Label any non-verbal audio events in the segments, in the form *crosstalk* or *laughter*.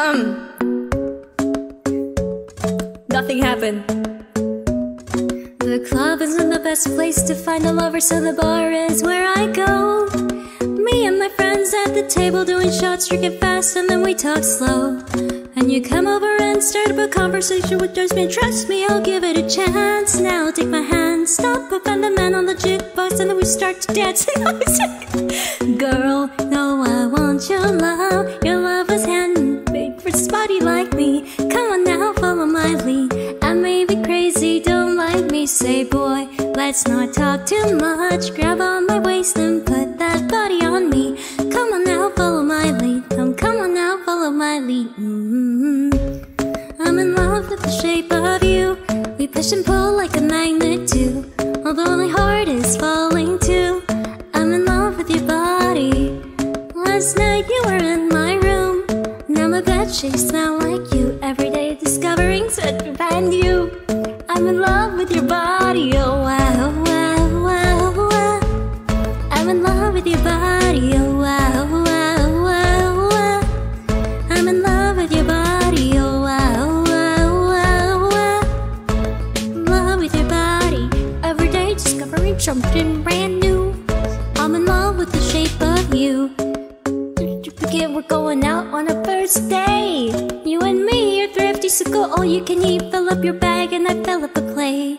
Um. Nothing happened. The club isn't the best place to find a lover, so the bar is where I go. Me and my friends at the table doing shots, drinking fast, and then we talk slow. And you come over and start up a conversation with just me. Trust me, I'll give it a chance. Now take my hand, stop, and the man on the jukebox, and then we start to dance. *laughs* Girl, no, I want your love. Say, boy, let's not talk too much. Grab on my waist and put that body on me. Come on now, follow my lead. Come, come on now, follow my lead. Mm-hmm. I'm in love with the shape of you. We push and pull like a magnet do. Although my heart is falling too. I'm in love with your body. Last night you were in my room. Now my bed sheets smell like you. Every day discovering something brand new. I'm in love brand new. I'm in love with the shape of you. You forget we're going out on a first date? You and me are thrifty, so go all you can eat. Fill up your bag and I fill up the plate.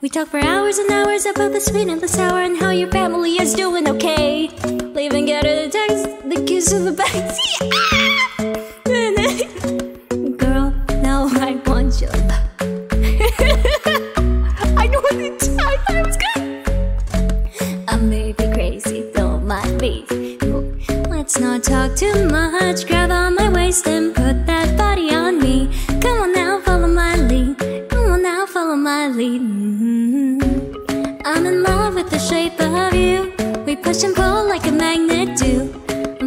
We talk for hours and hours about the sweet and the sour and how your family is doing okay. Leaving get a text, the kiss of the *laughs* back. Girl, talk too much. Grab on my waist and put that body on me. Come on now, follow my lead. Come on now, follow my lead. Mhm. I'm in love with the shape of you. We push and pull like a magnet do.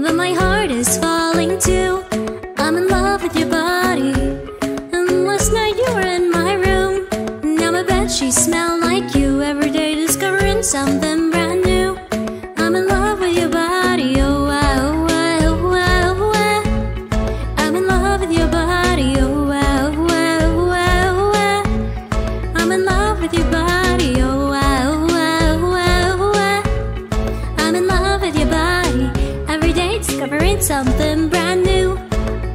But my heart is falling too. Brand new.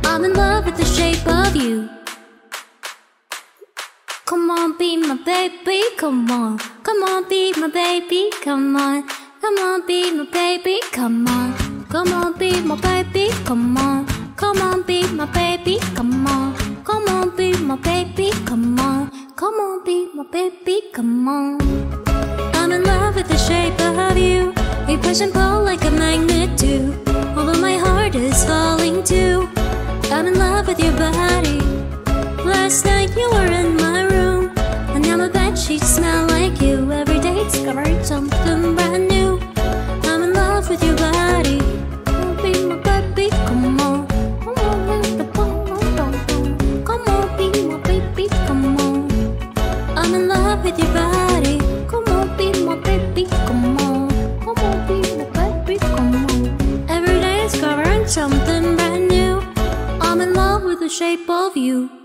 I'm in love with the shape of you. Come on, be my baby, come on. Come on, be my baby, come on. Come on, be my baby, come on. Come on, be my baby, come on. Come on, be my baby, come on. Come on, be my baby, come on. Come on, be my baby, come on. I'm in love with the shape of you. We push and pull like a magnet do. Is falling too. I'm in love with your body. Last night you were in my room, and now my bed sheets smell like you. Every day discovering something the shape of you.